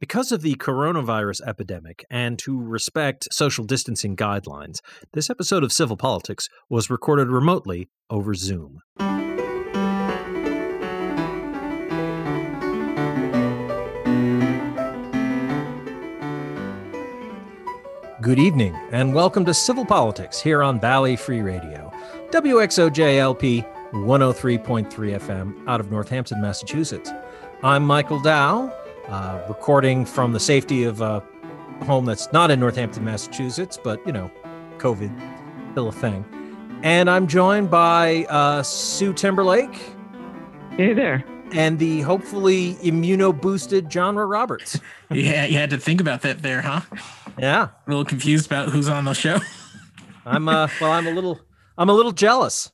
Because of the coronavirus epidemic and to respect social distancing guidelines, this episode of Civil Politics was recorded remotely over Zoom. Good evening, and welcome to Civil Politics here on Valley Free Radio, WXOJLP 103.3 FM out of Northampton, Massachusetts. I'm Michael Dow uh, recording from the safety of a home that's not in Northampton, Massachusetts, but you know, COVID still a thing. And I'm joined by uh, Sue Timberlake. Hey there. And the hopefully immuno boosted Genre Roberts. yeah, you had to think about that there, huh? Yeah. A little confused about who's on the show. I'm uh well, I'm a little I'm a little jealous.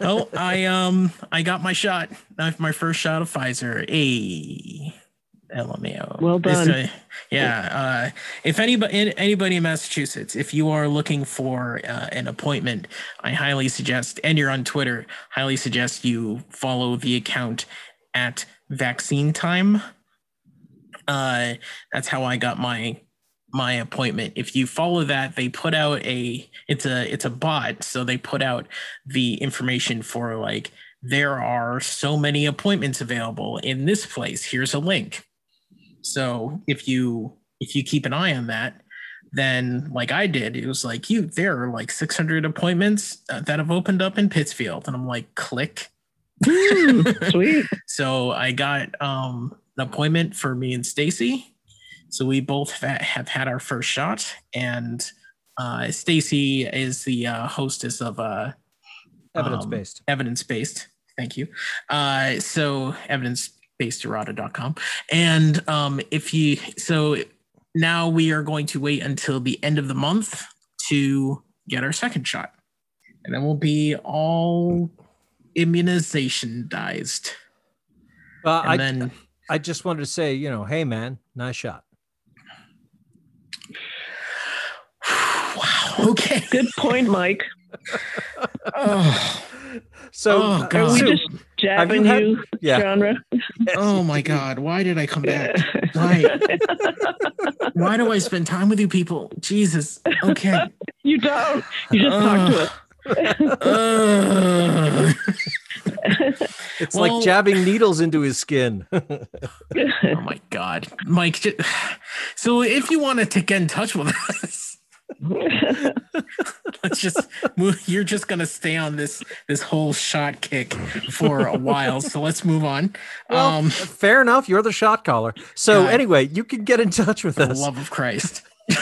oh, I um I got my shot. My first shot of Pfizer. A. LMAO. Well done. Uh, yeah. Uh, if anybody anybody in Massachusetts, if you are looking for uh, an appointment, I highly suggest, and you're on Twitter, highly suggest you follow the account at Vaccine Time. Uh, that's how I got my my appointment. If you follow that, they put out a it's a it's a bot, so they put out the information for like there are so many appointments available in this place. Here's a link so if you if you keep an eye on that, then like I did, it was like you there are like 600 appointments uh, that have opened up in Pittsfield, and I'm like click. sweet. so I got um, an appointment for me and Stacy. So we both have had our first shot, and uh, Stacy is the uh, hostess of uh, evidence based. Um, evidence based. Thank you. Uh, so evidence baseerrata.com. And um, if you, so now we are going to wait until the end of the month to get our second shot. And then we'll be all immunizationized. Uh, and I, then I just wanted to say, you know, hey man, nice shot. wow. Okay. Good point, Mike. oh. So, oh, God. are we just jabbing you, had, yeah. genre? Oh my God! Why did I come back? Why? Why do I spend time with you people? Jesus. Okay. you don't. You just uh, talk to us. Uh, it's well, like jabbing needles into his skin. oh my god, Mike! Just, so if you wanted to get in touch with us, Let's just move. You're just gonna stay on this this whole shot kick for a while. So let's move on. Well, um, fair enough. You're the shot caller. So God, anyway, you can get in touch with us. love of Christ.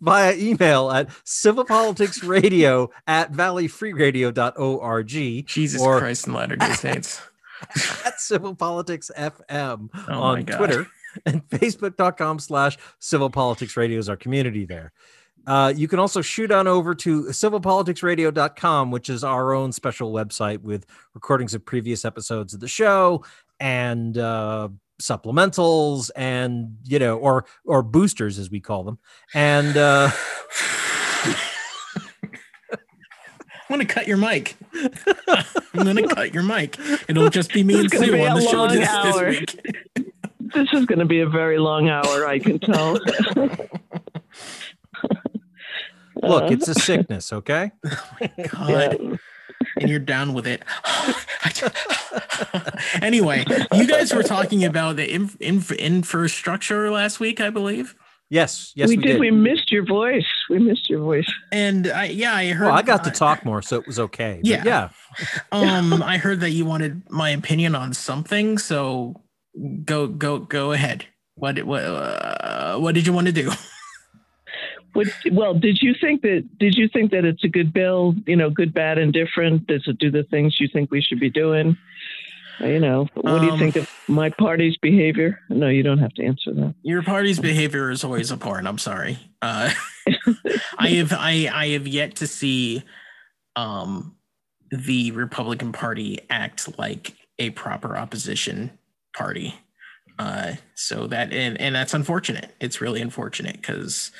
via email at civilpoliticsradio at valleyfreeradio.org. Jesus or Christ and Latter-day Saints. at Civil Politics FM oh on Twitter and facebook.com slash civil politics radio is our community there. Uh, you can also shoot on over to civilpoliticsradio.com, which is our own special website with recordings of previous episodes of the show and uh, supplementals and you know or or boosters as we call them and uh I'm gonna cut your mic. I'm gonna cut your mic. It'll just be me and Sue on the show this, this week this is going to be a very long hour, I can tell. Look, uh, it's a sickness, okay? Oh God. Yeah. And you're down with it. anyway, you guys were talking about the inf- inf- infrastructure last week, I believe. Yes, yes, we, we did. did. We missed your voice. We missed your voice. And I, yeah, I heard. Well, I got uh, to talk more, so it was okay. Yeah, yeah. um, I heard that you wanted my opinion on something, so go go go ahead. What what uh, what did you want to do? What, well, did you think that did you think that it's a good bill? You know, good, bad, and different. Does it do the things you think we should be doing? You know, what um, do you think um, of my party's behavior? No, you don't have to answer that. Your party's behavior is always abhorrent. I'm sorry. Uh, I have I I have yet to see um, the Republican Party act like a proper opposition party. Uh, so that and and that's unfortunate. It's really unfortunate because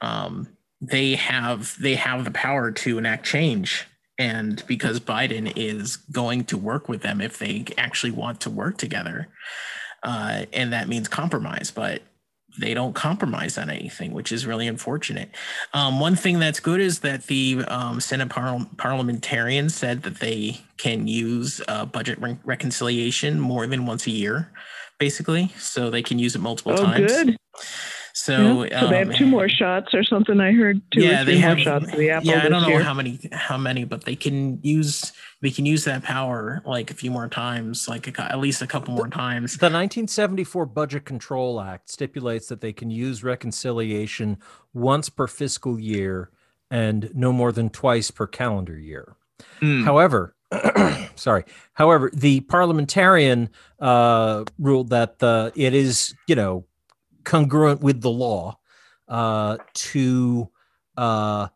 um, they have they have the power to enact change, and because Biden is going to work with them if they actually want to work together. uh, and that means compromise. But they don't compromise on anything, which is really unfortunate. Um, one thing that's good is that the um, Senate par- parliamentarians said that they can use uh, budget re- reconciliation more than once a year, basically, so they can use it multiple oh, times. Good. So, yeah. so they have two more um, shots or something. I heard two yeah, they have, shots of the apple. Yeah, I don't know year. how many, how many, but they can use they can use that power like a few more times, like a, at least a couple more times. The 1974 Budget Control Act stipulates that they can use reconciliation once per fiscal year and no more than twice per calendar year. Mm. However, sorry. However, the parliamentarian uh, ruled that the it is you know congruent with the law uh, to uh,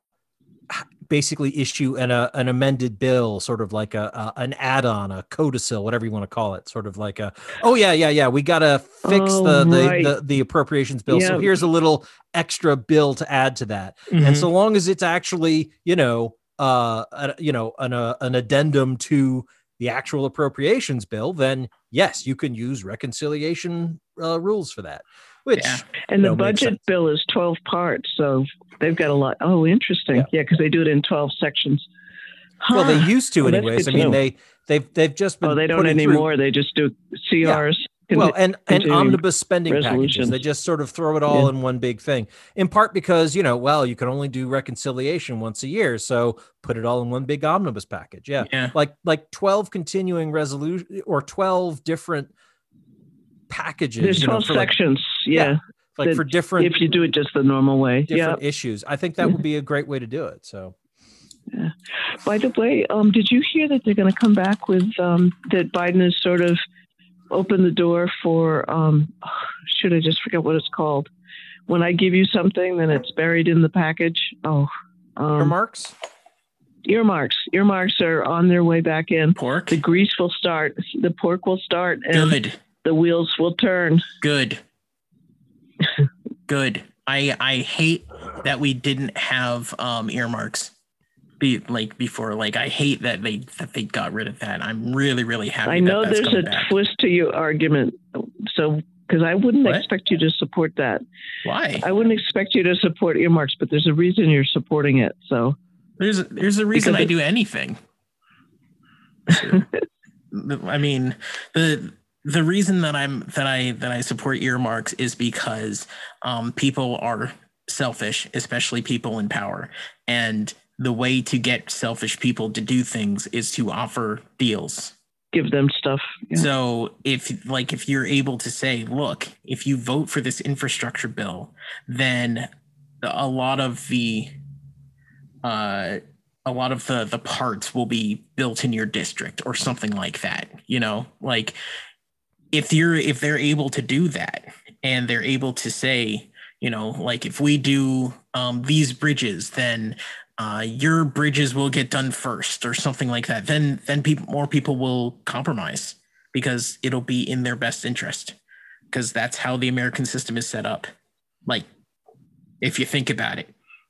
basically issue an, uh, an amended bill, sort of like a, a, an add-on, a codicil, whatever you want to call it, sort of like a oh yeah yeah yeah we got to fix oh, the, right. the, the the appropriations bill. Yeah. So here's a little extra bill to add to that, mm-hmm. and so long as it's actually you know uh a, you know an uh, an addendum to the actual appropriations bill, then yes, you can use reconciliation uh, rules for that. Which yeah. and the know, budget bill is twelve parts, so they've got a lot. Oh, interesting. Yeah, because yeah, they do it in twelve sections. Huh. Well, they used to, anyways. I mean, know. they they've they've just been. Oh, they don't anymore. Through... They just do CRs. Yeah. Well, and and omnibus spending packages. They just sort of throw it all in one big thing. In part because you know, well, you can only do reconciliation once a year, so put it all in one big omnibus package. Yeah, yeah. like like twelve continuing resolution or twelve different packages. There's 12 know, sections. Like, yeah. yeah. Like for different. If you do it just the normal way. Different issues. I think that would be a great way to do it. So. Yeah. By the way, um, did you hear that they're going to come back with um, that Biden has sort of opened the door for? Um, should I just forget what it's called? When I give you something, then it's buried in the package. Oh, um, earmarks. Earmarks. Earmarks are on their way back in. Pork. The grease will start. The pork will start. And Good the wheels will turn. Good. Good. I I hate that we didn't have um earmarks be like before like i hate that they that they got rid of that i'm really really happy i know there's a back. twist to your argument so because i wouldn't what? expect you to support that why i wouldn't expect you to support earmarks but there's a reason you're supporting it so there's a, there's a reason because i do anything i mean the the reason that I'm that I that I support earmarks is because um, people are selfish, especially people in power, and the way to get selfish people to do things is to offer deals. Give them stuff yeah. so if like if you're able to say look if you vote for this infrastructure bill then a lot of the uh a lot of the the parts will be built in your district or something like that you know? Like if you're if they're able to do that and they're able to say you know like if we do um, these bridges then uh, your bridges will get done first or something like that then then people more people will compromise because it'll be in their best interest because that's how the american system is set up. Like if you think about it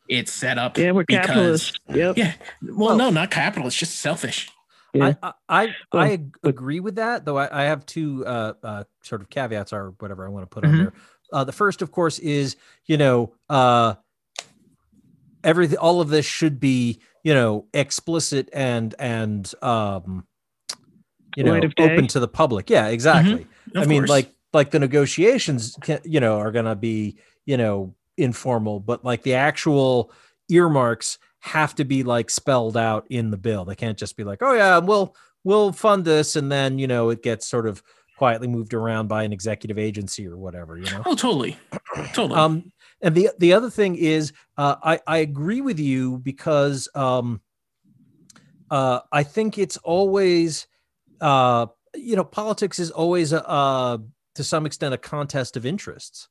it's set up yeah we're because, capitalist yep. yeah. Well, well no not capitalist just selfish yeah. I I, I, agree with that, though. I, I have two uh, uh, sort of caveats or whatever I want to put mm-hmm. on there. Uh, the first, of course, is you know uh, everything. All of this should be you know explicit and and um, you know open to the public. Yeah, exactly. Mm-hmm. I mean, like like the negotiations, can, you know, are going to be you know informal, but like the actual earmarks have to be like spelled out in the bill. They can't just be like, oh yeah, we'll we'll fund this, and then you know it gets sort of quietly moved around by an executive agency or whatever. You know? Oh, totally, totally. Um, and the the other thing is, uh, I I agree with you because um, uh, I think it's always, uh, you know, politics is always a, uh, to some extent a contest of interests.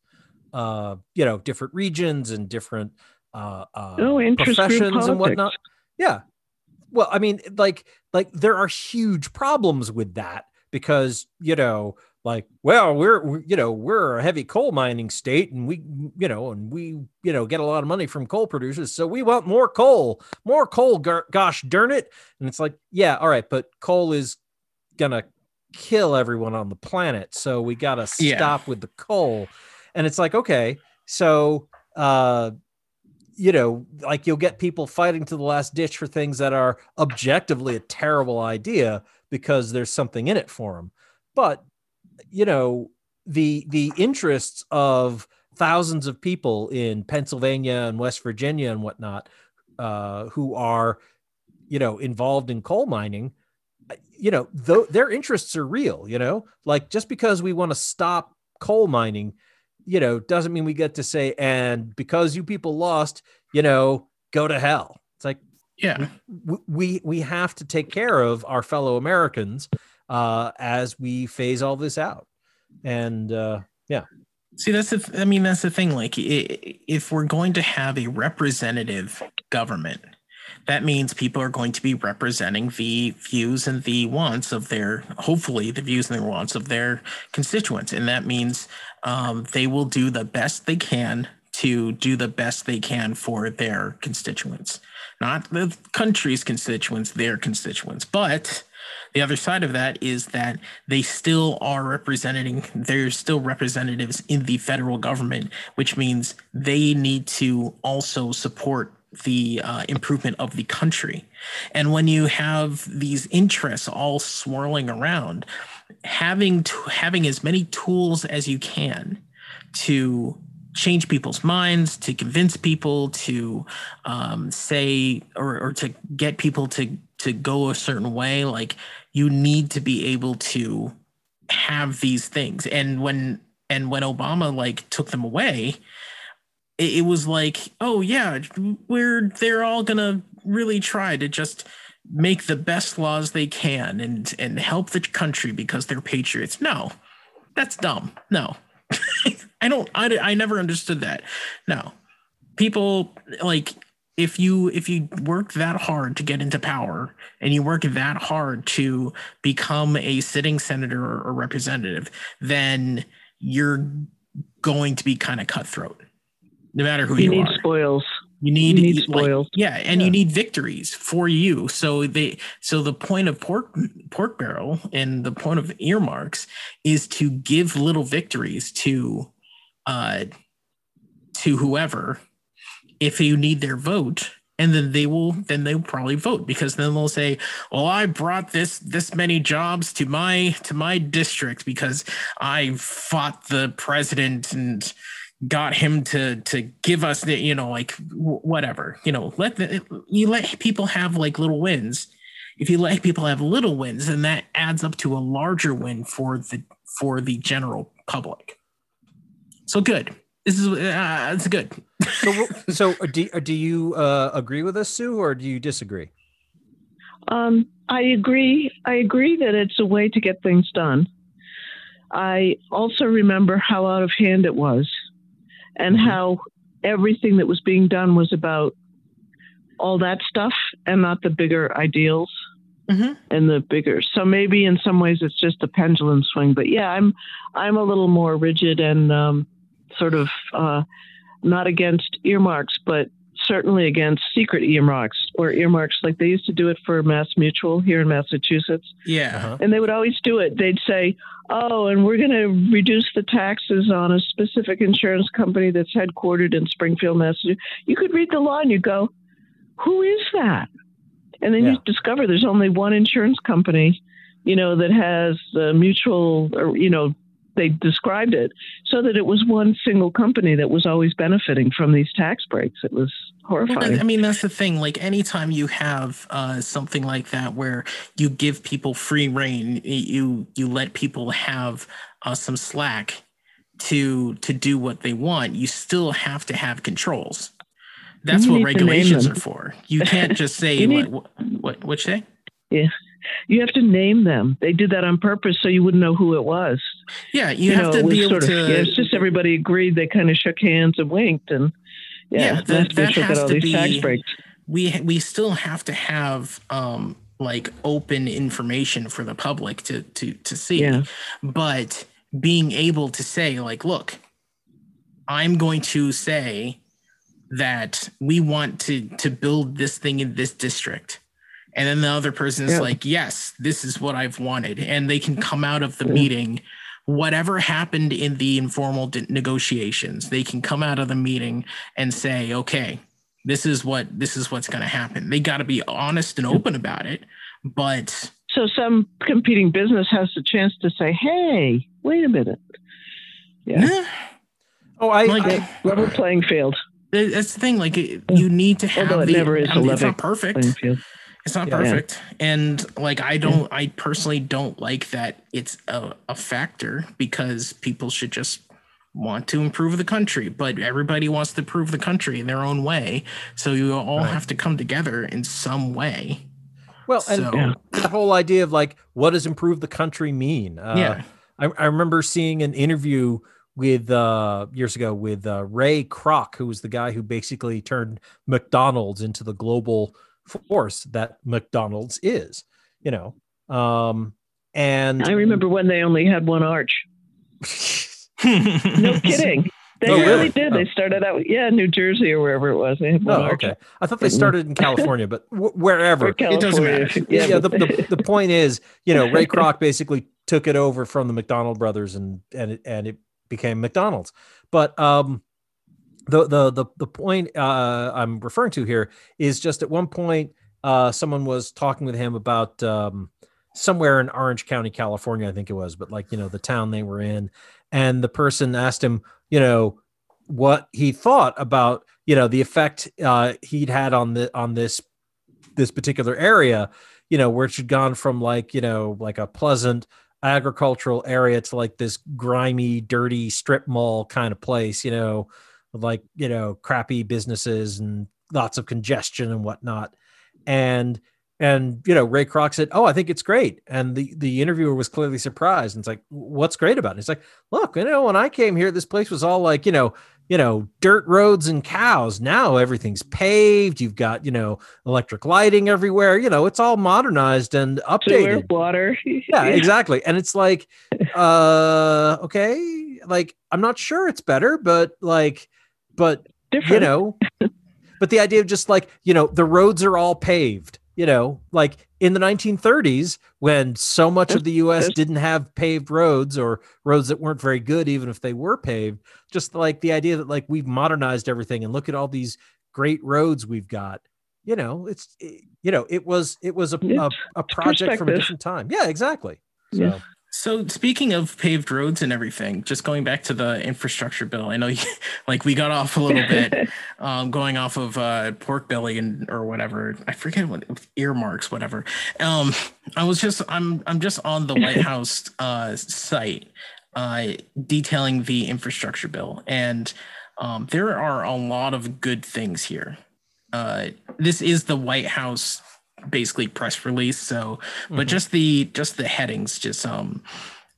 Uh, you know, different regions and different uh, uh oh, professions and whatnot. Yeah. Well, I mean, like, like there are huge problems with that because you know, like, well, we're, we're you know we're a heavy coal mining state, and we you know, and we you know get a lot of money from coal producers, so we want more coal, more coal. Gosh darn it! And it's like, yeah, all right, but coal is gonna kill everyone on the planet. So we got to stop yeah. with the coal. And it's like, okay, so, uh, you know, like you'll get people fighting to the last ditch for things that are objectively a terrible idea because there's something in it for them. But, you know, the the interests of thousands of people in Pennsylvania and West Virginia and whatnot uh, who are, you know, involved in coal mining you know, though their interests are real, you know, like just because we want to stop coal mining, you know, doesn't mean we get to say, and because you people lost, you know, go to hell. It's like, yeah, we, we, we have to take care of our fellow Americans uh, as we phase all this out. And uh, yeah. See, that's the, I mean, that's the thing. Like, if we're going to have a representative government, that means people are going to be representing the views and the wants of their, hopefully, the views and the wants of their constituents. And that means um, they will do the best they can to do the best they can for their constituents, not the country's constituents, their constituents. But the other side of that is that they still are representing, they're still representatives in the federal government, which means they need to also support the uh, improvement of the country. And when you have these interests all swirling around, having having as many tools as you can to change people's minds, to convince people, to um, say or, or to get people to to go a certain way, like you need to be able to have these things. And when and when Obama like took them away, it, it was like, oh yeah, we're they're all gonna really try to just make the best laws they can and and help the country because they're patriots. No, that's dumb. No, I don't. I I never understood that. No, people like if you if you work that hard to get into power and you work that hard to become a sitting senator or, representative, then you're going to be kind of cutthroat no matter who you, you need are. spoils. You need, you need. Like, yeah, and yeah. you need victories for you. So they so the point of pork pork barrel and the point of earmarks is to give little victories to uh to whoever if you need their vote and then they will then they'll probably vote because then they'll say well i brought this this many jobs to my to my district because i fought the president and got him to to give us the you know like whatever you know let the you let people have like little wins. If you let people have little wins then that adds up to a larger win for the for the general public. So good. This is uh, it's good. So so uh, do, uh, do you uh, agree with us sue or do you disagree? Um i agree i agree that it's a way to get things done. I also remember how out of hand it was and mm-hmm. how everything that was being done was about all that stuff and not the bigger ideals mm-hmm. and the bigger. So maybe in some ways it's just a pendulum swing. But yeah, I'm I'm a little more rigid and um, sort of uh, not against earmarks, but certainly against secret earmarks or earmarks like they used to do it for Mass Mutual here in Massachusetts. Yeah. Uh-huh. And they would always do it. They'd say, oh, and we're going to reduce the taxes on a specific insurance company that's headquartered in Springfield, Massachusetts. You could read the law and you'd go, who is that? And then yeah. you discover there's only one insurance company, you know, that has a mutual, or, you know, they described it so that it was one single company that was always benefiting from these tax breaks. It was horrifying. Well, I mean, that's the thing. Like anytime you have uh, something like that where you give people free rein, you you let people have uh, some slack to to do what they want. You still have to have controls. That's you what regulations are for. You can't just say need, what what what say. Yeah, you have to name them. They did that on purpose so you wouldn't know who it was. Yeah, you, you have know, to be able of, to. Yeah, it's just everybody agreed. They kind of shook hands and winked, and yeah, yeah that, that has to be. We we still have to have um like open information for the public to to to see, yeah. but being able to say like, look, I'm going to say that we want to to build this thing in this district and then the other person is yeah. like yes this is what i've wanted. And they can come out of the yeah. meeting whatever happened in the informal negotiations they can come out of the meeting and say okay this is what this is what's going to happen. They got to be honest and open about it but so some competing business has the chance to say hey wait a minute. Yeah. Oh i, like, I level playing field. That's the thing like you need to have Although it the, never is I mean, it's not perfect it's not yeah, perfect. Yeah. And like I don't I personally don't like that it's a, a factor because people should just want to improve the country, but everybody wants to improve the country in their own way. So you all right. have to come together in some way. Well, and so, the whole idea of like, what does improve the country mean? Uh, yeah. I, I remember seeing an interview with uh, years ago with uh, Ray Kroc, who was the guy who basically turned McDonald's into the global force that McDonald's is, you know. Um, and I remember when they only had one arch. no kidding. They oh, really? really? did. Oh. They started out, yeah, New Jersey or wherever it was. They had one oh, arch. okay. I thought they started in California, but w- wherever it doesn't matter. Yeah, yeah the, the, the point is, you know, Ray Kroc basically took it over from the McDonald brothers, and and it, and it became McDonald's. But um, the the the the point uh, I'm referring to here is just at one point uh, someone was talking with him about um, somewhere in Orange County, California, I think it was, but like you know the town they were in, and the person asked him, you know, what he thought about you know the effect uh, he'd had on the on this this particular area, you know, where it had gone from like you know like a pleasant agricultural area to like this grimy, dirty strip mall kind of place, you know like you know crappy businesses and lots of congestion and whatnot. And and you know ray kroc said oh i think it's great. And the the interviewer was clearly surprised and it's like what's great about it? It's like look you know when i came here this place was all like you know you know dirt roads and cows. Now everything's paved. You've got you know electric lighting everywhere. You know it's all modernized and updated. Water. Yeah. exactly. And it's like uh okay like i'm not sure it's better but like but Different. you know, but the idea of just like, you know, the roads are all paved, you know, like in the 1930s when so much of the US didn't have paved roads or roads that weren't very good, even if they were paved, just like the idea that like we've modernized everything and look at all these great roads we've got. You know, it's eh, you know, it was it was a, a, a project from a different time. Yeah, exactly. So. Yeah. So speaking of paved roads and everything, just going back to the infrastructure bill, I know you, like we got off a little bit, um, going off of uh, pork belly and or whatever. I forget what earmarks, whatever. Um, I was just I'm I'm just on the White House uh, site uh, detailing the infrastructure bill, and um, there are a lot of good things here. Uh, this is the White House basically press release. So, but mm-hmm. just the just the headings, just um,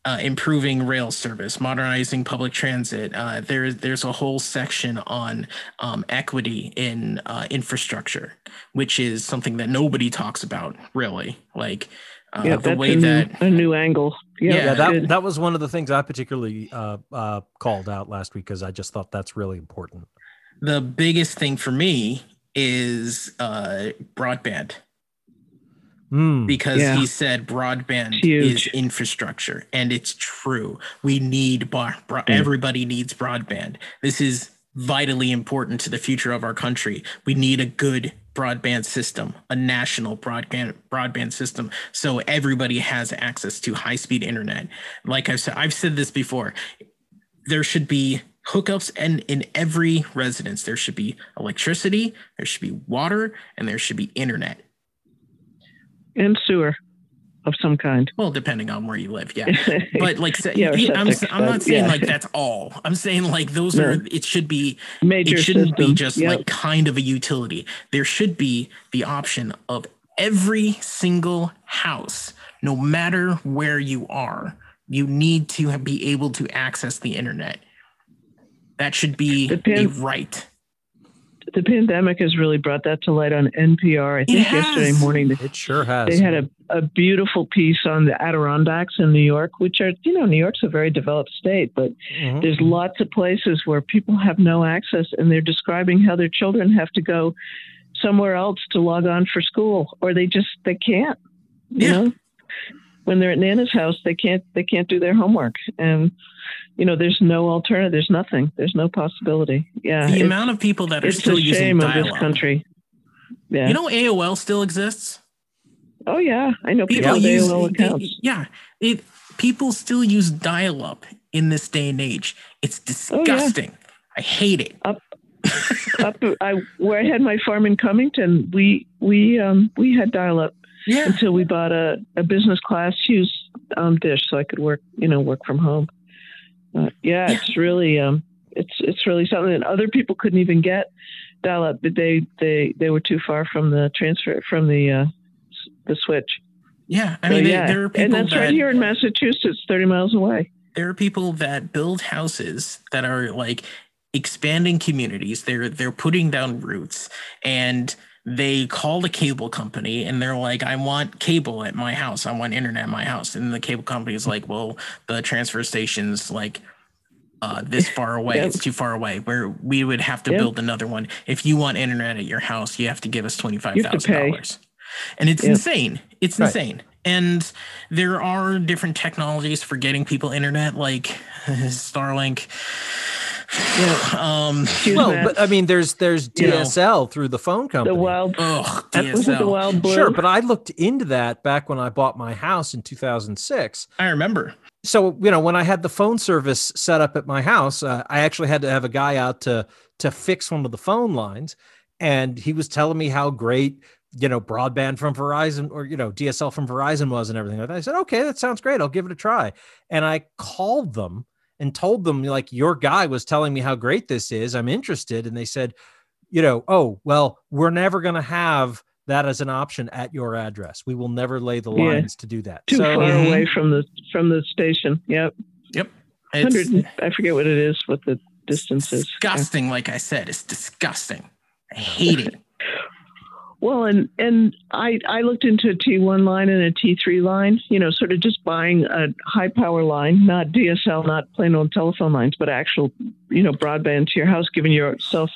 uh, improving rail service, modernizing public transit. Uh, there, there's a whole section on um, equity in uh, infrastructure, which is something that nobody talks about really. Like uh, yeah, the way a that new, a new angle. Yeah, yeah that, that was one of the things I particularly uh, uh, called out last week because I just thought that's really important. The biggest thing for me is broadband Mm, because yeah. he said broadband is infrastructure and it's true. We need bro- bro- mm. everybody needs broadband. This is vitally important to the future of our country. We need a good broadband system a national broadband broadband system so everybody has access to high speed internet. Like i've said i've said this before there should be hookups and in every residence. There should be electricity there should be water and there should be internet and sewer of some kind. Well, depending on where you live, yeah. But like, yeah, I'm, I'm not saying yeah. like that's all. I'm saying like those no. are. It should be major. It shouldn't system. be just yep. like kind of a utility. There should be the option of every single house, no matter where you are, you need to be able to access the internet. That should be Depends. a right the pandemic has really brought that to light on NPR. I think yesterday morning they, it sure has. They had a, a beautiful piece on the Adirondacks in New York, which are you know New York's a very developed state, but mm-hmm. there's lots of places where people have no access, and they're describing how their children have to go somewhere else to log on for school, or they just they can't. You yeah. know, when they're at Nana's house, they can't they can't do their homework, and you know, there's no alternative. There's nothing. There's no possibility. Yeah, the amount of people that are still using dial-up. this country. Yeah. You know, AOL still exists. Oh yeah, I know people, people use AOL accounts. yeah, it people still use dial-up in this day and age. It's disgusting. Oh, yeah. I hate it. Up, up, I where I had my farm in Cummington, we we um we had dial-up yeah. until we bought a, a business class use um, dish so I could work you know work from home. Uh, yeah, yeah, it's really um it's it's really something that other people couldn't even get dial-up. but They they they were too far from the transfer from the uh, the switch. Yeah, I mean, yeah. there are people and that's that, right here in Massachusetts, thirty miles away. There are people that build houses that are like expanding communities. They're they're putting down roots and they call the cable company and they're like, I want cable at my house. I want internet at my house. And the cable company is like, well, the transfer station's like uh, this far away. Yep. It's too far away. Where we would have to yep. build another one. If you want internet at your house, you have to give us twenty five thousand dollars. And it's yep. insane. It's right. insane. And there are different technologies for getting people internet, like Starlink. Yeah. Um, well, but I mean, there's there's DSL know, through the phone company. The wild, Ugh, DSL. the wild blue. Sure, but I looked into that back when I bought my house in 2006. I remember. So you know, when I had the phone service set up at my house, uh, I actually had to have a guy out to to fix one of the phone lines, and he was telling me how great you know broadband from Verizon or you know DSL from Verizon was and everything like that. I said, okay, that sounds great. I'll give it a try. And I called them and told them like your guy was telling me how great this is. I'm interested, and they said, you know, oh well, we're never going to have that as an option at your address. We will never lay the lines yeah. to do that. Too so, far mm-hmm. away from the from the station. Yep. Yep. Hundred. I forget what it is. What the distance is. Disgusting. Yeah. Like I said, it's disgusting. I hate it. Well, and and I I looked into a T1 line and a T3 line. You know, sort of just buying a high power line, not DSL, not plain old telephone lines, but actual you know broadband to your house, giving yourself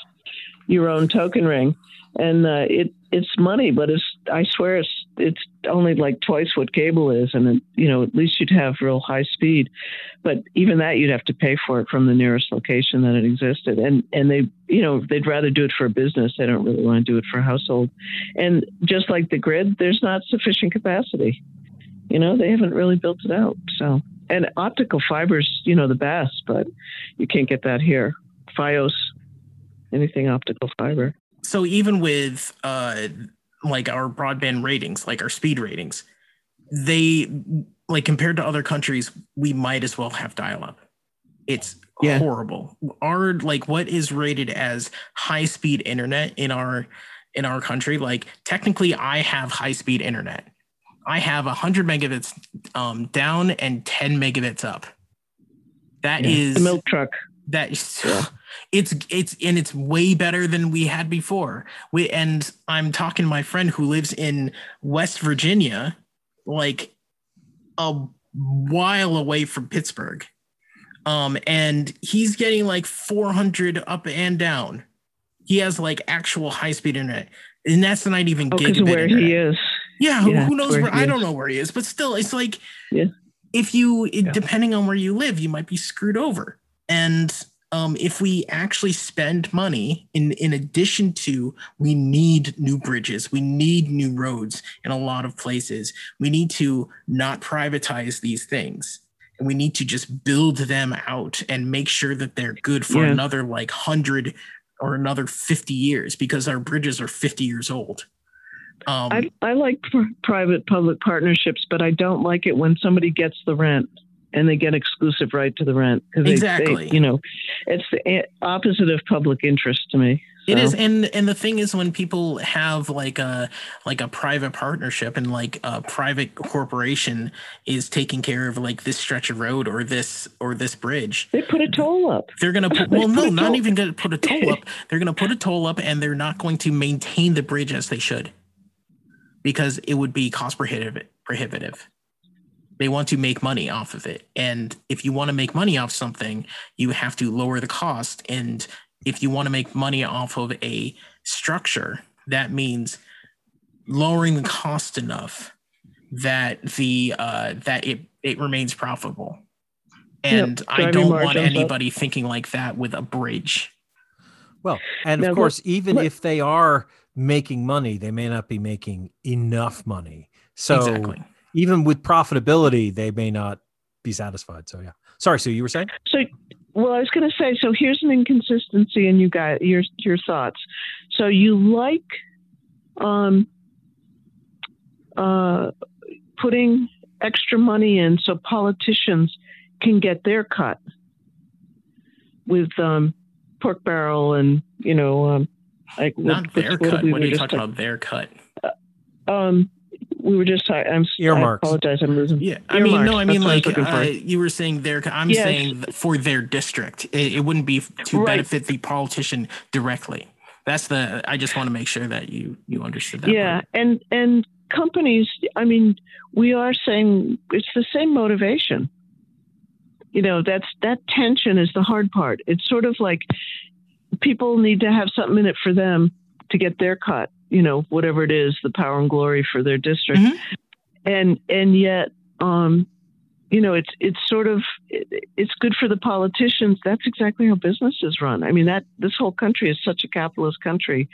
your own token ring. And uh, it it's money, but it's I swear it's it's only like twice what cable is, and it, you know at least you'd have real high speed, but even that you'd have to pay for it from the nearest location that it existed, and and they you know they'd rather do it for a business, they don't really want to do it for a household, and just like the grid, there's not sufficient capacity, you know they haven't really built it out, so and optical fibers you know the best, but you can't get that here, FiOS, anything optical fiber so even with uh like our broadband ratings, like our speed ratings, they like compared to other countries, we might as well have dial up. It's yeah. horrible. Our like what is rated as high speed internet in our in our country, like technically I have high speed internet. I have 100 megabits um, down and 10 megabits up. That yeah. is the milk truck. That yeah it's it's and it's way better than we had before. We and I'm talking to my friend who lives in West Virginia, like a while away from Pittsburgh. Um, and he's getting like 400 up and down. He has like actual high speed internet, and that's not even oh, gigabit. Where internet. he is. Yeah, yeah who knows where? where I don't know where he is, but still, it's like yeah. if you, depending on where you live, you might be screwed over. And um, if we actually spend money in in addition to we need new bridges we need new roads in a lot of places. We need to not privatize these things. And we need to just build them out and make sure that they're good for yeah. another like 100 or another 50 years because our bridges are 50 years old. Um, I, I like pr- private public partnerships but i don't like it when somebody gets the rent and they get exclusive right to the rent because exactly. They, they, you know, it's the eh, opposite of public interest to me. So. It is, and and the thing is, when people have like a like a private partnership and like a private corporation is taking care of like this stretch of road or this or this bridge, they put a toll up. They're gonna put well, no, not even gonna put a toll up. They're gonna put a toll up, and they're not going to maintain the bridge as they should, because it would be cost prohibitive. Prohibitive. They want to make money off of it. And if you want to make money off something, you have to lower the cost. And if you want to make money off of a structure, that means lowering the cost enough that the uh, that it it remains profitable. And yep, I don't want anybody up. thinking like that with a bridge. Well, and now, of course, even if they are making money, they may not be making enough money. So exactly. Even with profitability, they may not be satisfied. So yeah. Sorry, Sue, you were saying? So well, I was going to say, so here's an inconsistency in you guys your your thoughts. So you like um, uh, putting extra money in so politicians can get their cut with um, pork barrel and you know um, like not what, their what, cut. What, what are you talking about? Their cut. Uh, um, we were just talking. I'm earmarks. I apologize. I'm losing. Yeah, I mean, no, I mean, like I uh, you were saying there. I'm yes. saying for their district, it, it wouldn't be to right. benefit the politician directly. That's the. I just want to make sure that you you understood that. Yeah, part. and and companies. I mean, we are saying it's the same motivation. You know, that's that tension is the hard part. It's sort of like people need to have something in it for them to get their cut you know whatever it is the power and glory for their district. Mm-hmm. and and yet um you know it's it's sort of it's good for the politicians. That's exactly how business is run. I mean that this whole country is such a capitalist country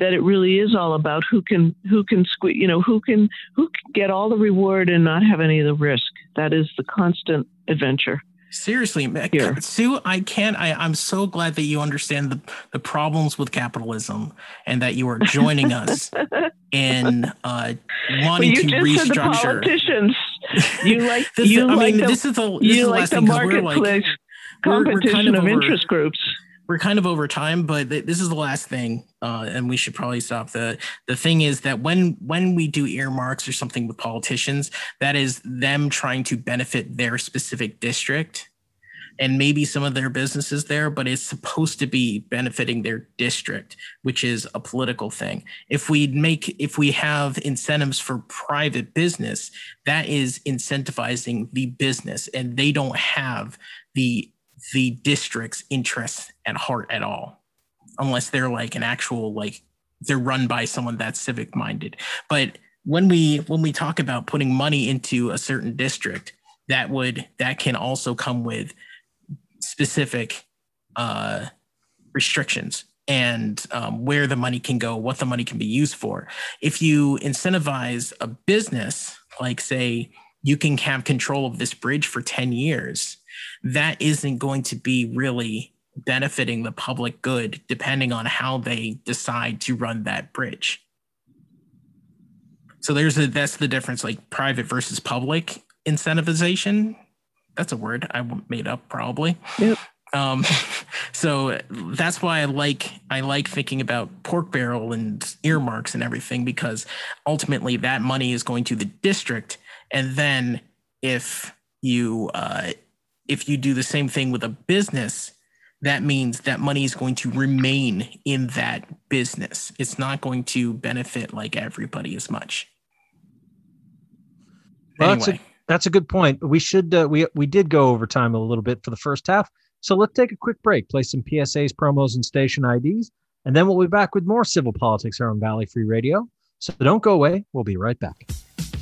that it really is all about who can who can sque- you know who can who can get all the reward and not have any of the risk. That is the constant adventure Seriously, Here. Sue, I can't. I, I'm so glad that you understand the, the problems with capitalism and that you are joining us in uh, wanting well, to restructure. politicians. You like this, you I like mean, the, this is the this you is like the marketplace like, competition we're, we're kind of, of over, interest groups we're kind of over time, but th- this is the last thing, uh, and we should probably stop. the The thing is that when when we do earmarks or something with politicians, that is them trying to benefit their specific district, and maybe some of their businesses there, but it's supposed to be benefiting their district, which is a political thing. If we make if we have incentives for private business, that is incentivizing the business, and they don't have the the district's interests at heart at all, unless they're like an actual like they're run by someone that's civic minded. But when we when we talk about putting money into a certain district, that would that can also come with specific uh, restrictions and um, where the money can go, what the money can be used for. If you incentivize a business, like say you can have control of this bridge for 10 years, that isn't going to be really benefiting the public good depending on how they decide to run that bridge. So there's a that's the difference like private versus public incentivization. That's a word I made up probably. Yep. Um, so that's why I like I like thinking about pork barrel and earmarks and everything because ultimately that money is going to the district, and then if you uh, if you do the same thing with a business, that means that money is going to remain in that business. It's not going to benefit like everybody as much. Well, anyway. that's, a, that's a good point. We should uh, we we did go over time a little bit for the first half, so let's take a quick break, play some PSAs, promos, and station IDs, and then we'll be back with more civil politics here on Valley Free Radio. So don't go away. We'll be right back.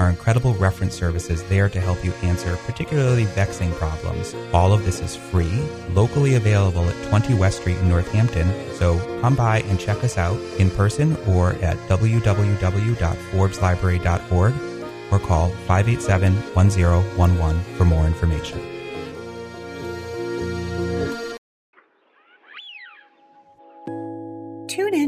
our incredible reference services there to help you answer particularly vexing problems. All of this is free, locally available at 20 West Street in Northampton, so come by and check us out in person or at www.forbeslibrary.org or call 587 1011 for more information.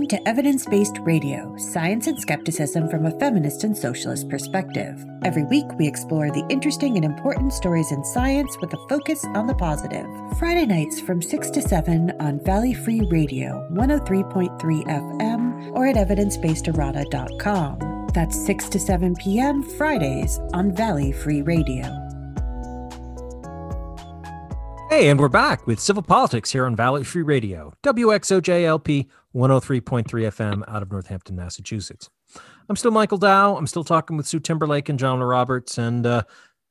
To Evidence Based Radio, science and skepticism from a feminist and socialist perspective. Every week, we explore the interesting and important stories in science with a focus on the positive. Friday nights from 6 to 7 on Valley Free Radio, 103.3 FM, or at evidencebasederrata.com. That's 6 to 7 p.m. Fridays on Valley Free Radio. Hey, and we're back with Civil Politics here on Valley Free Radio, WXOJLP 103.3 FM out of Northampton, Massachusetts. I'm still Michael Dow. I'm still talking with Sue Timberlake and John Roberts, and uh,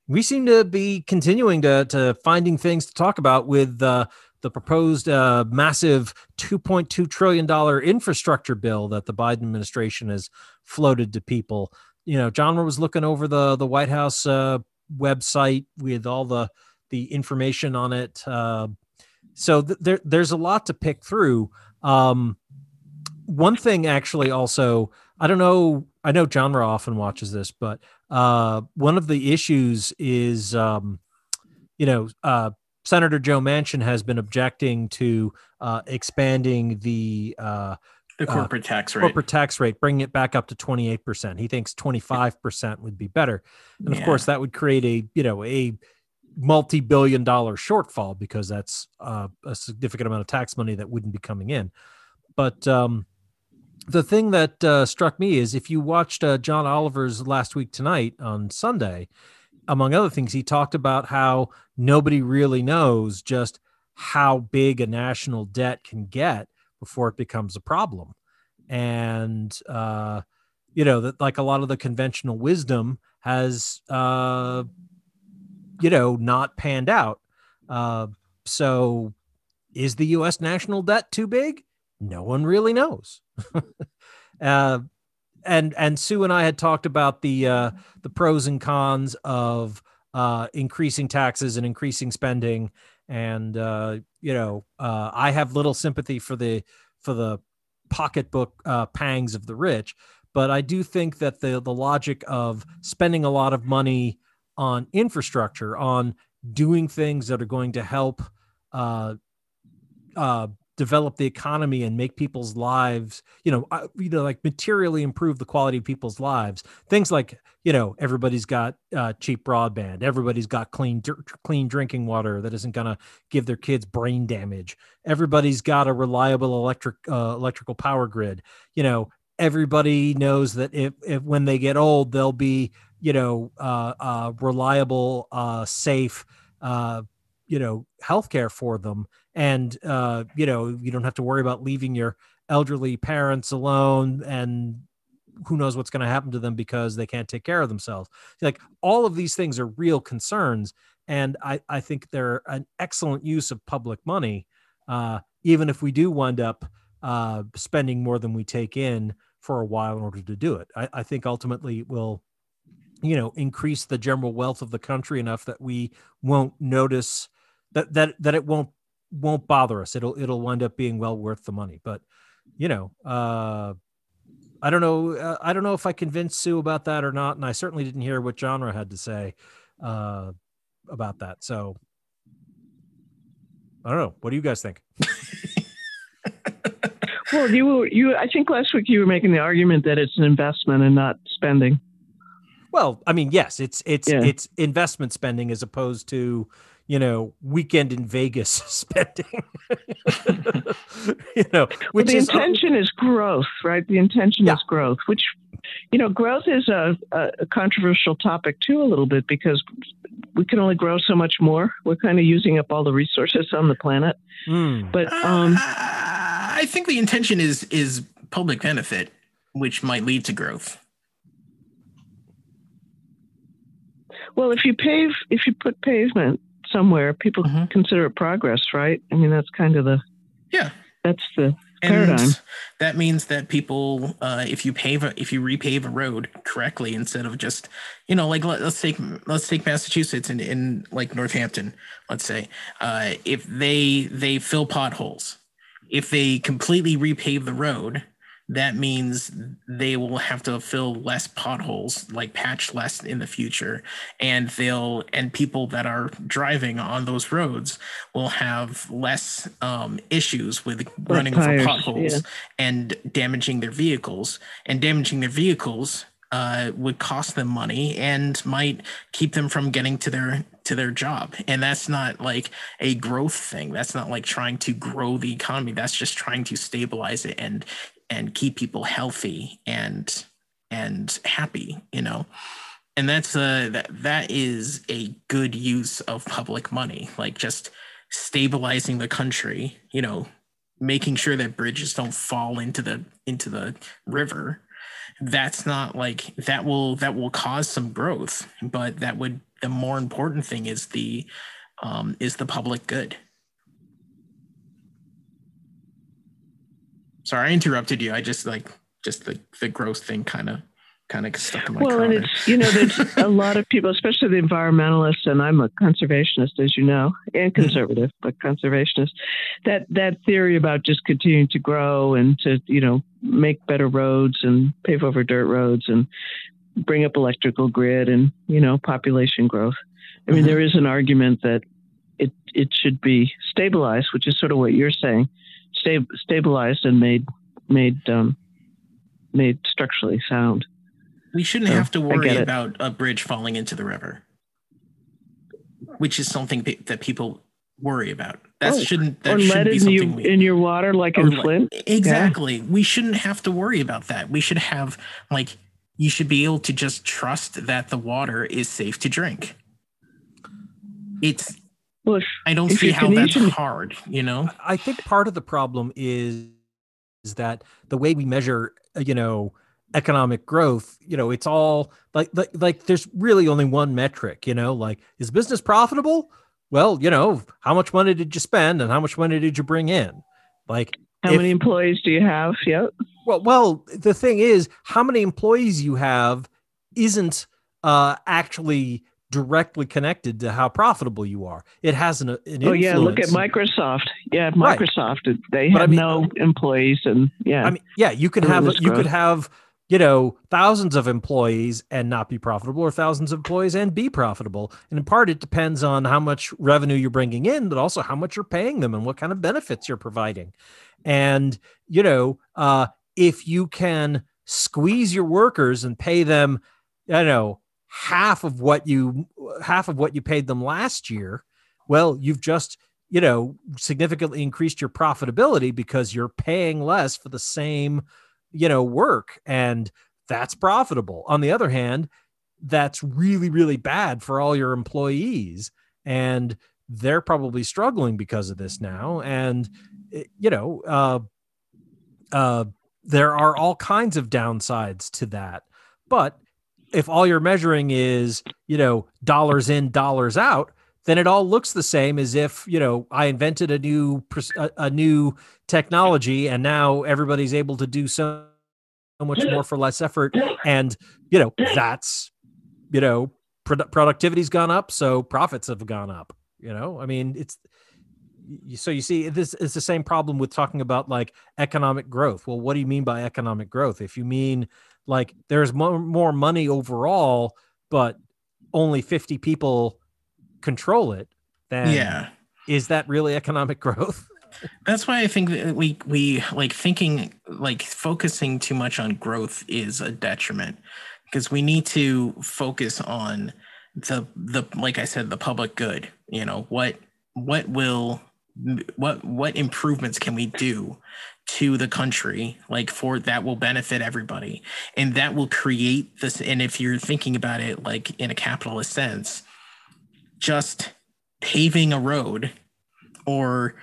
we seem to be continuing to, to finding things to talk about with uh, the proposed uh, massive $2.2 trillion infrastructure bill that the Biden administration has floated to people. You know, John was looking over the, the White House uh, website with all the the information on it. Uh, so th- there, there's a lot to pick through. Um, one thing actually also, I don't know, I know genre often watches this, but uh, one of the issues is, um, you know, uh, Senator Joe Manchin has been objecting to uh, expanding the uh, the uh, corporate uh, tax rate. Corporate tax rate, bringing it back up to 28%. He thinks 25% would be better. And of course that would create a, you know, a multi-billion dollar shortfall because that's uh, a significant amount of tax money that wouldn't be coming in. But um, the thing that uh, struck me is if you watched uh, John Oliver's last week tonight on Sunday, among other things, he talked about how nobody really knows just how big a national debt can get before it becomes a problem. And, uh, you know, that like a lot of the conventional wisdom has uh, you know, not panned out. Uh, so is the U.S. national debt too big? No one really knows. uh, and and Sue and I had talked about the uh, the pros and cons of uh, increasing taxes and increasing spending, and uh, you know uh, I have little sympathy for the for the pocketbook uh, pangs of the rich, but I do think that the the logic of spending a lot of money on infrastructure, on doing things that are going to help uh, uh, develop the economy and make people's lives, you know, uh, you know, like materially improve the quality of people's lives. Things like, you know, everybody's got uh, cheap broadband, everybody's got clean, clean drinking water that isn't going to give their kids brain damage. Everybody's got a reliable electric uh, electrical power grid. You know, everybody knows that if, if when they get old, they'll be you know, uh, uh, reliable, uh, safe, uh, you know, healthcare for them. And, uh, you know, you don't have to worry about leaving your elderly parents alone and who knows what's going to happen to them because they can't take care of themselves. Like all of these things are real concerns. And I, I think they're an excellent use of public money, uh, even if we do wind up uh, spending more than we take in for a while in order to do it. I, I think ultimately it will you know increase the general wealth of the country enough that we won't notice that that that it won't won't bother us. It'll it'll wind up being well worth the money. But you know uh i don't know uh, i don't know if i convinced sue about that or not and i certainly didn't hear what genre had to say uh about that. So i don't know. What do you guys think well you you i think last week you were making the argument that it's an investment and not spending well, I mean, yes, it's it's yeah. it's investment spending as opposed to, you know, weekend in Vegas spending. you know, which well, the is, intention is growth, right? The intention yeah. is growth, which, you know, growth is a, a controversial topic too, a little bit, because we can only grow so much more. We're kind of using up all the resources on the planet. Mm. But um, I think the intention is is public benefit, which might lead to growth. Well, if you pave, if you put pavement somewhere, people mm-hmm. consider it progress, right? I mean, that's kind of the yeah. That's the and paradigm. That means that people, uh, if you pave, a, if you repave a road correctly, instead of just, you know, like let, us take let's take Massachusetts in, in like Northampton, let's say, uh, if they they fill potholes, if they completely repave the road, that means they will have to fill less potholes like patch less in the future and they'll and people that are driving on those roads will have less um, issues with running over potholes yeah. and damaging their vehicles and damaging their vehicles uh, would cost them money and might keep them from getting to their to their job. And that's not like a growth thing. That's not like trying to grow the economy. That's just trying to stabilize it and and keep people healthy and and happy you know? And that's a that that is a good use of public money like just stabilizing the country you know making sure that bridges don't fall into the into the river. That's not like that will that will cause some growth but that would the more important thing is the um, is the public good Sorry, I interrupted you. I just like just the the gross thing kind of kind of stuck in my head. well, and it's you know there's a lot of people, especially the environmentalists, and I'm a conservationist, as you know, and mm-hmm. conservative, but conservationist. That that theory about just continuing to grow and to you know make better roads and pave over dirt roads and bring up electrical grid and you know population growth. I mean, mm-hmm. there is an argument that it it should be stabilized, which is sort of what you're saying stab- stabilized and made made um, made structurally sound. We shouldn't so, have to worry about a bridge falling into the river, which is something that people worry about. That oh, shouldn't that or shouldn't be something we, in your water like in Flint. Exactly. Yeah. We shouldn't have to worry about that. We should have like you should be able to just trust that the water is safe to drink. It's well, I don't see how that's hard, you know? I think part of the problem is, is that the way we measure, uh, you know, economic growth, you know, it's all like, like, like there's really only one metric, you know, like is business profitable? Well, you know, how much money did you spend and how much money did you bring in? Like, how if, many employees do you have? Yep. Well, well, the thing is, how many employees you have isn't uh, actually directly connected to how profitable you are. It has an, an oh yeah, look at Microsoft. Yeah, Microsoft. Right. They have I mean, no employees, and yeah. I mean, yeah, you could have you could have you know thousands of employees and not be profitable, or thousands of employees and be profitable. And in part, it depends on how much revenue you're bringing in, but also how much you're paying them and what kind of benefits you're providing. And you know, uh, if you can squeeze your workers and pay them, I know half of what you half of what you paid them last year well you've just you know significantly increased your profitability because you're paying less for the same you know work and that's profitable. On the other hand that's really really bad for all your employees and they're probably struggling because of this now and eh, you know uh uh there are all kinds of downsides to that but if all you're measuring is, you know, dollars in, dollars out, then it all looks the same as if, you know, I invented a new a, new technology and now everybody's able to do so much more for less effort and, you know, that's, you know, pro- productivity's gone up, so profits have gone up, you know? I mean, it's so you see this is the same problem with talking about like economic growth. Well what do you mean by economic growth? If you mean like there's more, more money overall but only 50 people control it then yeah. is that really economic growth? That's why i think that we we like thinking like focusing too much on growth is a detriment because we need to focus on the the like I said, the public good. You know what what will what what improvements can we do to the country like for that will benefit everybody and that will create this and if you're thinking about it like in a capitalist sense just paving a road or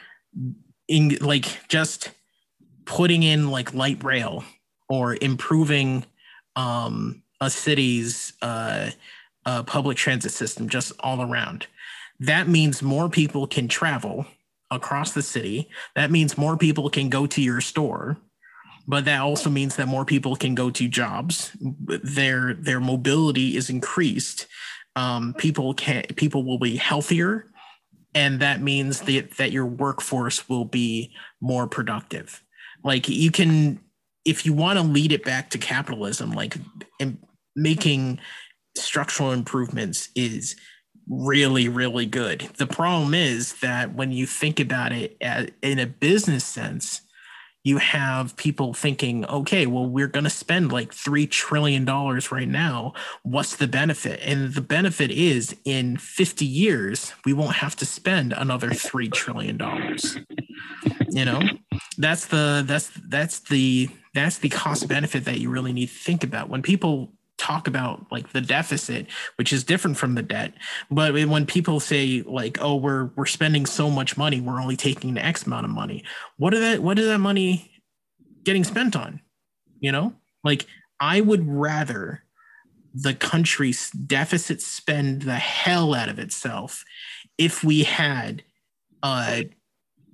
in like just putting in like light rail or improving um, a city's uh, uh, public transit system just all around. That means more people can travel across the city. That means more people can go to your store, but that also means that more people can go to jobs. Their their mobility is increased. Um, people can people will be healthier, and that means that that your workforce will be more productive. Like you can, if you want to lead it back to capitalism, like making structural improvements is really really good. The problem is that when you think about it as, in a business sense you have people thinking okay well we're going to spend like 3 trillion dollars right now. What's the benefit? And the benefit is in 50 years we won't have to spend another 3 trillion dollars. You know? That's the that's that's the that's the cost benefit that you really need to think about. When people talk about like the deficit which is different from the debt. But when people say like oh we're we're spending so much money we're only taking the x amount of money what are that what is that money getting spent on? You know? Like i would rather the country's deficit spend the hell out of itself if we had uh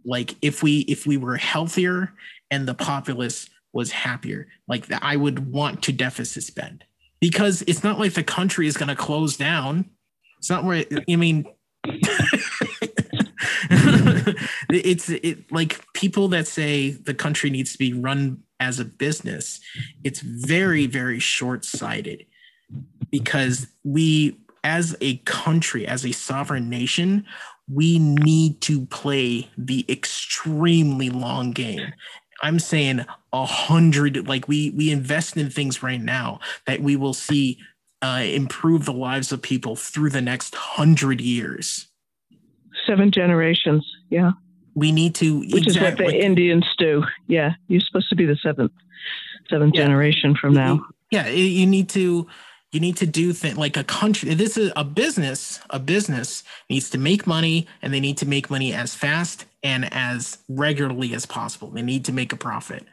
like if we if we were healthier and the populace was happier. Like i would want to deficit spend because it's not like the country is going to close down. It's not where I mean. it's it like people that say the country needs to be run as a business it's very very short-sighted because we as a country as a sovereign nation we need to play the extremely long game I'm saying a hundred. Like we we invest in things right now that we will see uh, improve the lives of people through the next hundred years. Seven generations. Yeah. We need to. Which exactly, is what the Indians do. Yeah, you're supposed to be the seventh, seventh yeah, generation from now. Yeah, you need to you need to do things like a country this is a business a business needs to make money and they need to make money as fast and as regularly as possible. They need to make a profit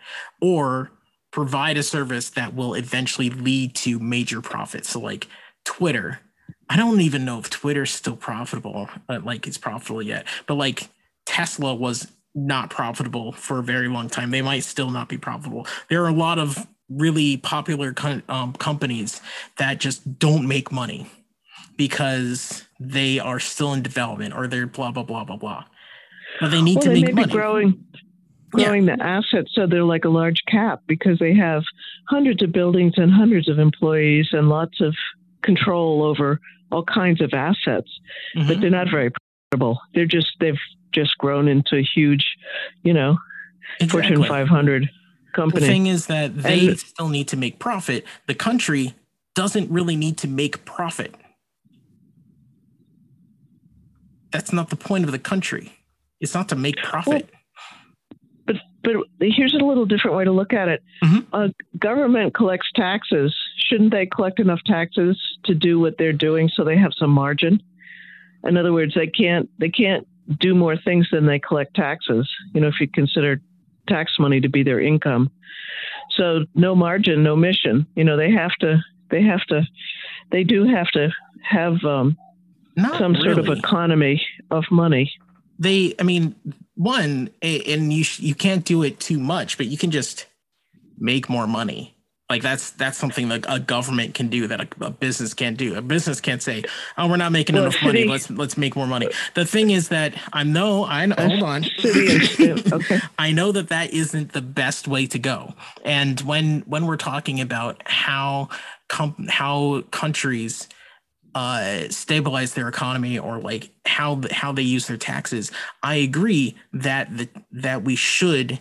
or provide a service that will eventually lead to major profits. So like twitter i don't even know if twitter's still profitable uh, like it's profitable yet but like tesla was not profitable for a very long time. They might still not be profitable. There are a lot of really popular um, companies that just don't make money because they are still in development or they're blah blah blah blah blah. But they need well, to they make money. Be growing growing yeah. the assets so they're like a large cap because they have hundreds of buildings and hundreds of employees and lots of control over all kinds of assets. Mm-hmm. But they're not very profitable. They're just they've just grown into a huge, you know, exactly. Fortune 500 company. The thing is that they and, still need to make profit. The country doesn't really need to make profit. That's not the point of the country. It's not to make profit. Well, but but here's a little different way to look at it. Mm-hmm. Uh, government collects taxes. Shouldn't they collect enough taxes to do what they're doing so they have some margin? In other words, they can't they can't do more things than they collect taxes. You know, if you consider tax money to be their income. So no margin, no mission. You know, they have to, they have to, they do have to have um, some really. sort of economy of money. They, I mean, one, and you you can't do it too much, but you can just make more money. Like that's that's something that a government can do that a, a business can't do. A business can't say, "Oh, we're not making well, enough money. Let's let's make more money." The thing is that I know I know, hold on. okay. I know that that isn't the best way to go. And when when we're talking about how com- how countries uh, stabilize their economy or like how how they use their taxes, I agree that the, that we should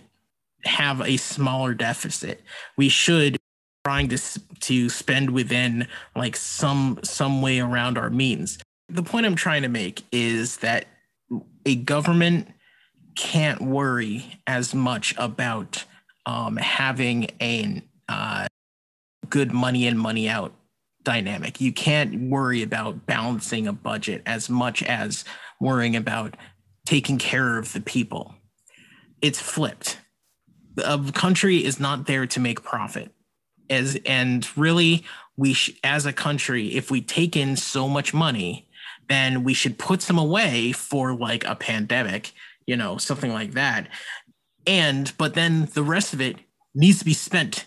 have a smaller deficit. We should trying to to spend within like some some way around our means. The point I'm trying to make is that a government can't worry as much about um, having a uh, good money in money out dynamic. You can't worry about balancing a budget as much as worrying about taking care of the people. It's flipped. A country is not there to make profit. As and really, we sh- as a country, if we take in so much money, then we should put some away for like a pandemic, you know, something like that. And but then the rest of it needs to be spent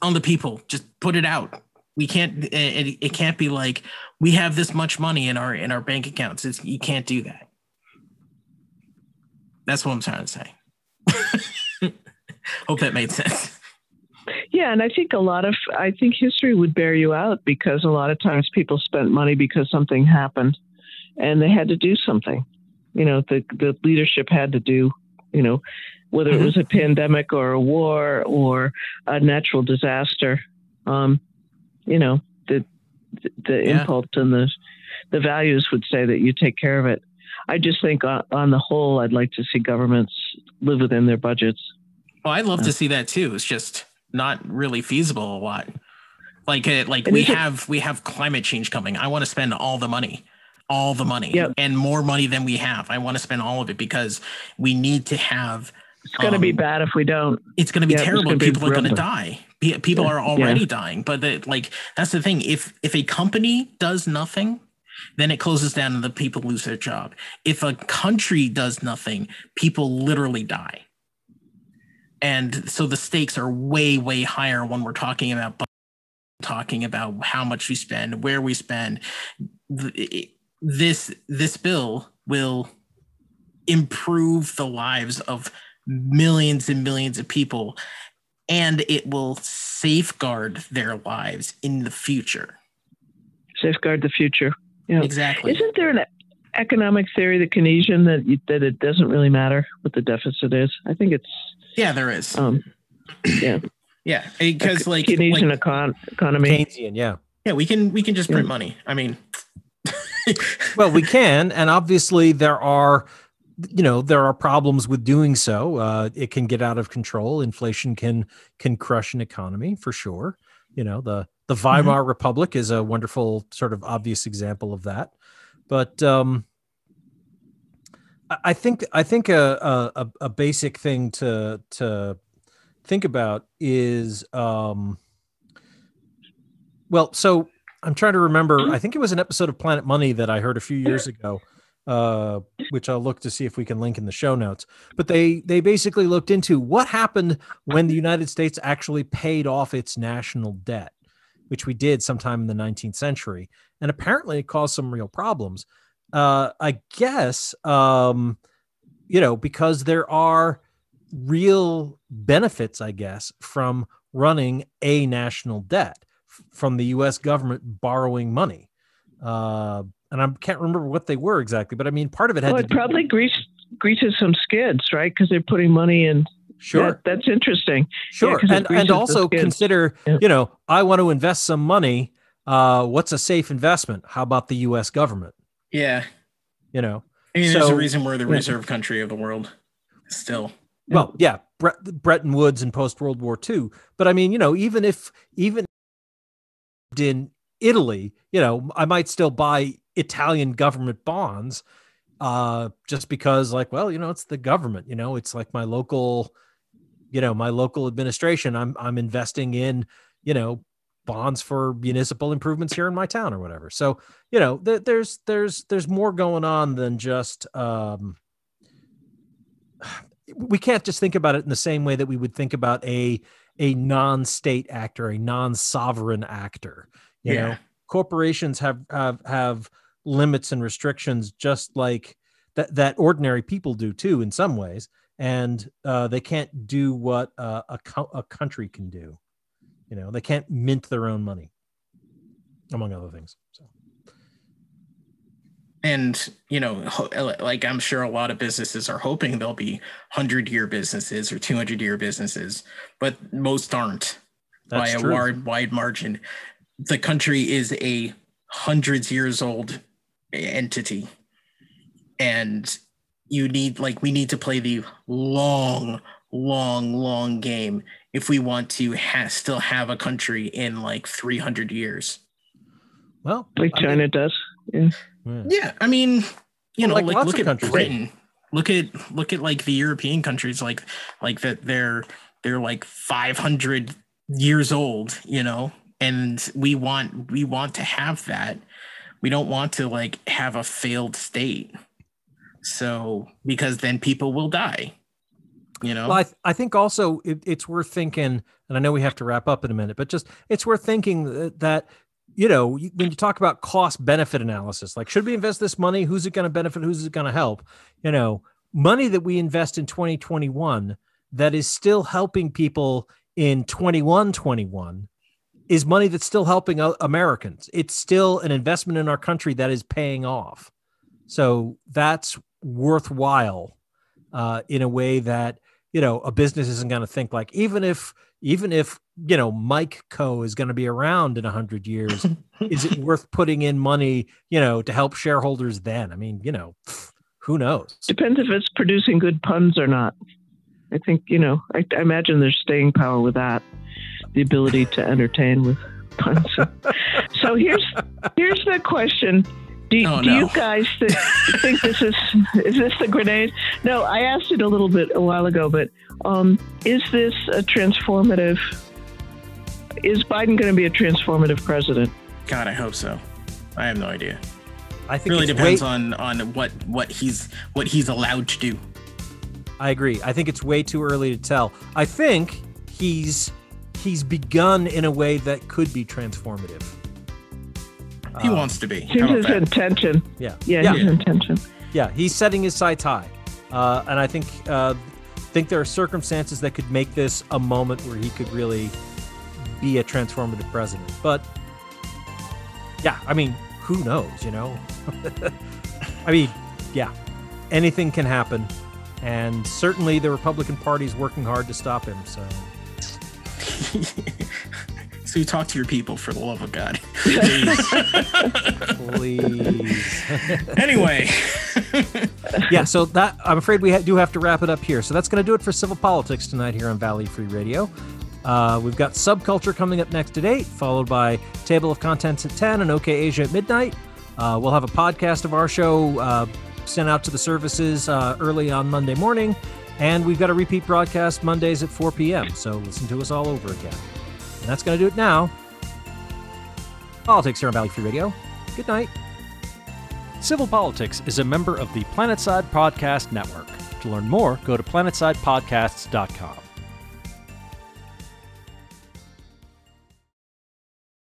on the people. Just put it out. We can't. It, it can't be like we have this much money in our in our bank accounts. It's, you can't do that. That's what I'm trying to say. Hope that made sense. Yeah, and I think a lot of I think history would bear you out because a lot of times people spent money because something happened and they had to do something. You know, the the leadership had to do, you know, whether mm-hmm. it was a pandemic or a war or a natural disaster. Um, you know, the the yeah. impulse and the the values would say that you take care of it. I just think on, on the whole, I'd like to see governments live within their budgets. Well, I'd love yeah. to see that too. It's just not really feasible a lot. Like it, uh, like and we have we have climate change coming. I want to spend all the money, all the money, yep. and more money than we have. I want to spend all of it because we need to have. It's going to um, be bad if we don't. It's going to be terrible. People are going to die. People yeah. are already yeah. dying. But the, like that's the thing. If if a company does nothing, then it closes down and the people lose their job. If a country does nothing, people literally die and so the stakes are way way higher when we're talking about talking about how much we spend where we spend. This this bill will improve the lives of millions and millions of people and it will safeguard their lives in the future. Safeguard the future. Yeah. Exactly. Isn't there an economic theory the keynesian that that it doesn't really matter what the deficit is? I think it's yeah, there is. Um, yeah. yeah, because like Keynesian like, econ- economy. Keynesian, yeah. Yeah, we can we can just print yeah. money. I mean, well, we can, and obviously there are, you know, there are problems with doing so. Uh, it can get out of control. Inflation can can crush an economy for sure. You know, the the Weimar mm-hmm. Republic is a wonderful sort of obvious example of that. But um, I think I think a, a, a basic thing to to think about is um, well, so I'm trying to remember. I think it was an episode of Planet Money that I heard a few years ago, uh, which I'll look to see if we can link in the show notes. But they they basically looked into what happened when the United States actually paid off its national debt, which we did sometime in the 19th century, and apparently it caused some real problems uh, I guess, um, you know, because there are real benefits, I guess, from running a national debt f- from the U.S. government borrowing money. Uh, and I can't remember what they were exactly, but I mean, part of it had well, it probably grease, greases some skids, right? Because they're putting money in. Sure, that, that's interesting. Sure, yeah, and and also consider, yeah. you know, I want to invest some money. Uh, what's a safe investment? How about the U.S. government? Yeah. You know, I mean, so, there's a reason we're the reserve country of the world still. Well, yeah, Bretton Woods and post World War II. But I mean, you know, even if, even in Italy, you know, I might still buy Italian government bonds uh, just because, like, well, you know, it's the government, you know, it's like my local, you know, my local administration. I'm, I'm investing in, you know, bonds for municipal improvements here in my town or whatever. So, you know, th- there's there's there's more going on than just um we can't just think about it in the same way that we would think about a a non-state actor, a non-sovereign actor. You yeah. know, corporations have have have limits and restrictions just like that that ordinary people do too in some ways and uh, they can't do what uh, a, co- a country can do you know, they can't mint their own money, among other things. So. And you know, uh, like I'm sure a lot of businesses are hoping they'll be hundred year businesses or two hundred year businesses, but most aren't. That's by true. a wide, wide margin. The country is a hundreds years old entity. And you need, like, we need to play the long, long, long game if we want to ha- still have a country in like 300 years. Well, like China mean, does. Yeah. Yeah. I mean, you well, know, like, like look at countries. Britain. Look at look at like the European countries, like like that they're they're like 500 years old, you know, and we want we want to have that. We don't want to like have a failed state. So because then people will die. You know, well, I, th- I think also it, it's worth thinking, and I know we have to wrap up in a minute, but just it's worth thinking that, that you know, when you talk about cost benefit analysis, like should we invest this money? Who's it going to benefit? Who's it going to help? You know, money that we invest in 2021 that is still helping people in 2121 is money that's still helping Americans. It's still an investment in our country that is paying off. So that's worthwhile uh, in a way that you know a business isn't going to think like even if even if you know Mike Co is going to be around in a hundred years, is it worth putting in money you know to help shareholders then? I mean, you know, who knows? Depends if it's producing good puns or not. I think you know. I, I imagine there's staying power with that, the ability to entertain with puns. so here's here's the question: Do, oh, do no. you guys th- think this is is this the grenade? No, I asked it a little bit a while ago, but um, is this a transformative? Is Biden going to be a transformative president? God, I hope so. I have no idea. I think it really depends way- on on what what he's what he's allowed to do. I agree. I think it's way too early to tell. I think he's he's begun in a way that could be transformative. He um, wants to be. Here's his that? intention. Yeah. Yeah, yeah. his intention. Yeah, he's setting his sights high. Uh, and I think uh, think there are circumstances that could make this a moment where he could really be a transformative president. But yeah, I mean, who knows, you know? I mean, yeah, anything can happen and certainly the Republican Party is working hard to stop him. So. so you talk to your people for the love of God. Please. Please. anyway. yeah, so that I'm afraid we ha- do have to wrap it up here. So that's going to do it for Civil Politics tonight here on Valley Free Radio. Uh, we've got Subculture coming up next at 8, followed by Table of Contents at 10 and OK Asia at midnight. Uh, we'll have a podcast of our show uh, sent out to the services uh, early on Monday morning. And we've got a repeat broadcast Mondays at 4 p.m. So listen to us all over again. And that's going to do it now. Politics here on Valley Free Radio. Good night. Civil Politics is a member of the Planetside Podcast Network. To learn more, go to planetsidepodcasts.com.